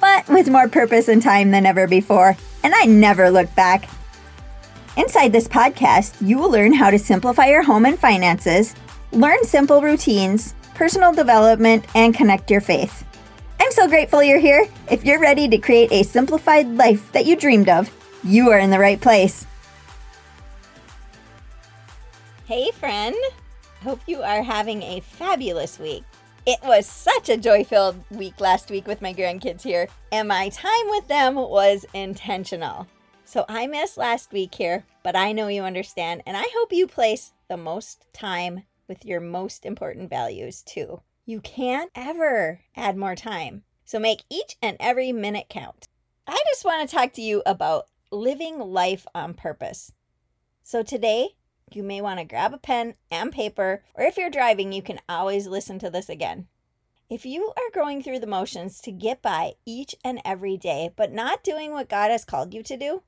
But with more purpose and time than ever before, and I never looked back. Inside this podcast, you will learn how to simplify your home and finances, learn simple routines, personal development, and connect your faith. I'm so grateful you're here. If you're ready to create a simplified life that you dreamed of, you are in the right place. Hey, friend. Hope you are having a fabulous week. It was such a joy filled week last week with my grandkids here, and my time with them was intentional. So I missed last week here, but I know you understand, and I hope you place the most time with your most important values too. You can't ever add more time, so make each and every minute count. I just want to talk to you about living life on purpose. So today, you may want to grab a pen and paper, or if you're driving, you can always listen to this again. If you are going through the motions to get by each and every day, but not doing what God has called you to do,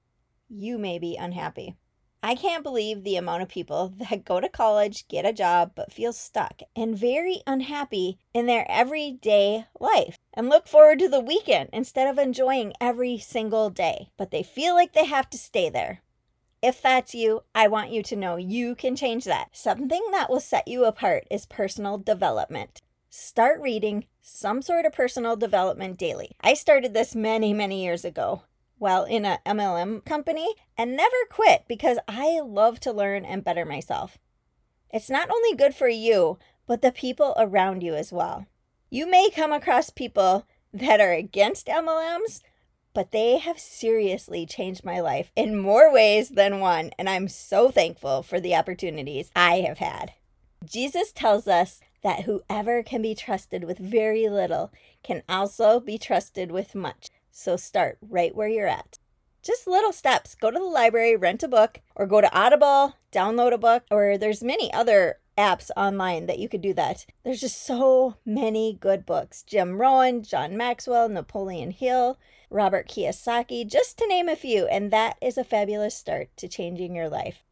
you may be unhappy. I can't believe the amount of people that go to college, get a job, but feel stuck and very unhappy in their everyday life and look forward to the weekend instead of enjoying every single day. But they feel like they have to stay there. If that's you, I want you to know you can change that. Something that will set you apart is personal development. Start reading some sort of personal development daily. I started this many, many years ago while in a MLM company and never quit because I love to learn and better myself. It's not only good for you, but the people around you as well. You may come across people that are against MLMs but they have seriously changed my life in more ways than one, and I'm so thankful for the opportunities I have had. Jesus tells us that whoever can be trusted with very little can also be trusted with much. So start right where you're at. Just little steps. Go to the library, rent a book, or go to Audible, download a book, or there's many other apps online that you could do that. There's just so many good books. Jim Rohn, John Maxwell, Napoleon Hill, Robert Kiyosaki, just to name a few, and that is a fabulous start to changing your life.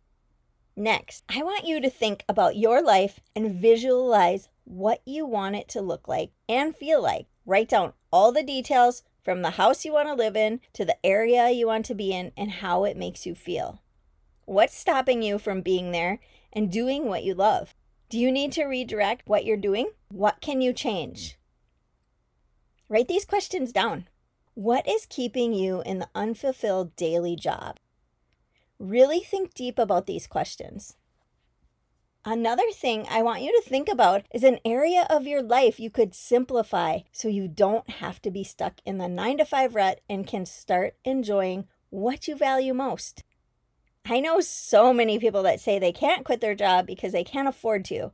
Next, I want you to think about your life and visualize what you want it to look like and feel like. Write down all the details from the house you want to live in to the area you want to be in and how it makes you feel. What's stopping you from being there and doing what you love? Do you need to redirect what you're doing? What can you change? Write these questions down. What is keeping you in the unfulfilled daily job? Really think deep about these questions. Another thing I want you to think about is an area of your life you could simplify so you don't have to be stuck in the nine to five rut and can start enjoying what you value most. I know so many people that say they can't quit their job because they can't afford to.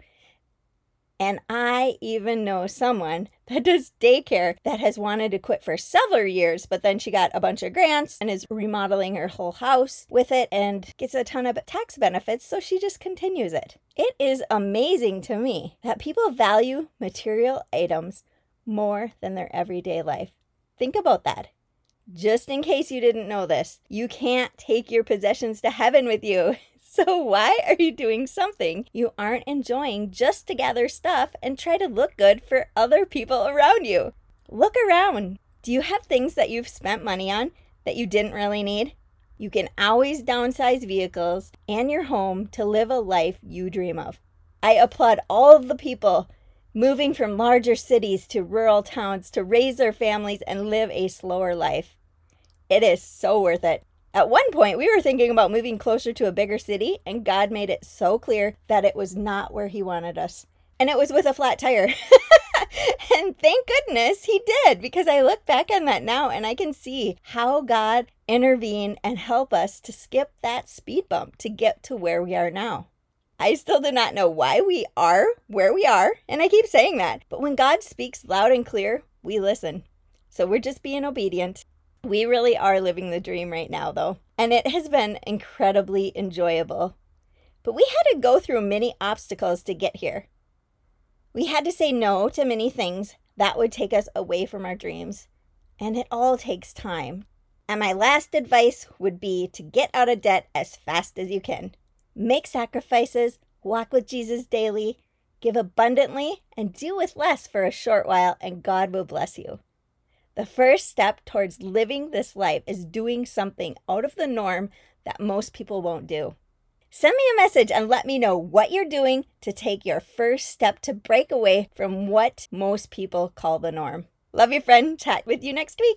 And I even know someone that does daycare that has wanted to quit for several years, but then she got a bunch of grants and is remodeling her whole house with it and gets a ton of tax benefits, so she just continues it. It is amazing to me that people value material items more than their everyday life. Think about that. Just in case you didn't know this, you can't take your possessions to heaven with you. So, why are you doing something you aren't enjoying just to gather stuff and try to look good for other people around you? Look around. Do you have things that you've spent money on that you didn't really need? You can always downsize vehicles and your home to live a life you dream of. I applaud all of the people moving from larger cities to rural towns to raise their families and live a slower life. It is so worth it. At one point, we were thinking about moving closer to a bigger city, and God made it so clear that it was not where He wanted us. And it was with a flat tire. and thank goodness He did, because I look back on that now and I can see how God intervened and helped us to skip that speed bump to get to where we are now. I still do not know why we are where we are, and I keep saying that. But when God speaks loud and clear, we listen. So we're just being obedient. We really are living the dream right now, though, and it has been incredibly enjoyable. But we had to go through many obstacles to get here. We had to say no to many things that would take us away from our dreams, and it all takes time. And my last advice would be to get out of debt as fast as you can. Make sacrifices, walk with Jesus daily, give abundantly, and do with less for a short while, and God will bless you. The first step towards living this life is doing something out of the norm that most people won't do. Send me a message and let me know what you're doing to take your first step to break away from what most people call the norm. Love you, friend. Chat with you next week.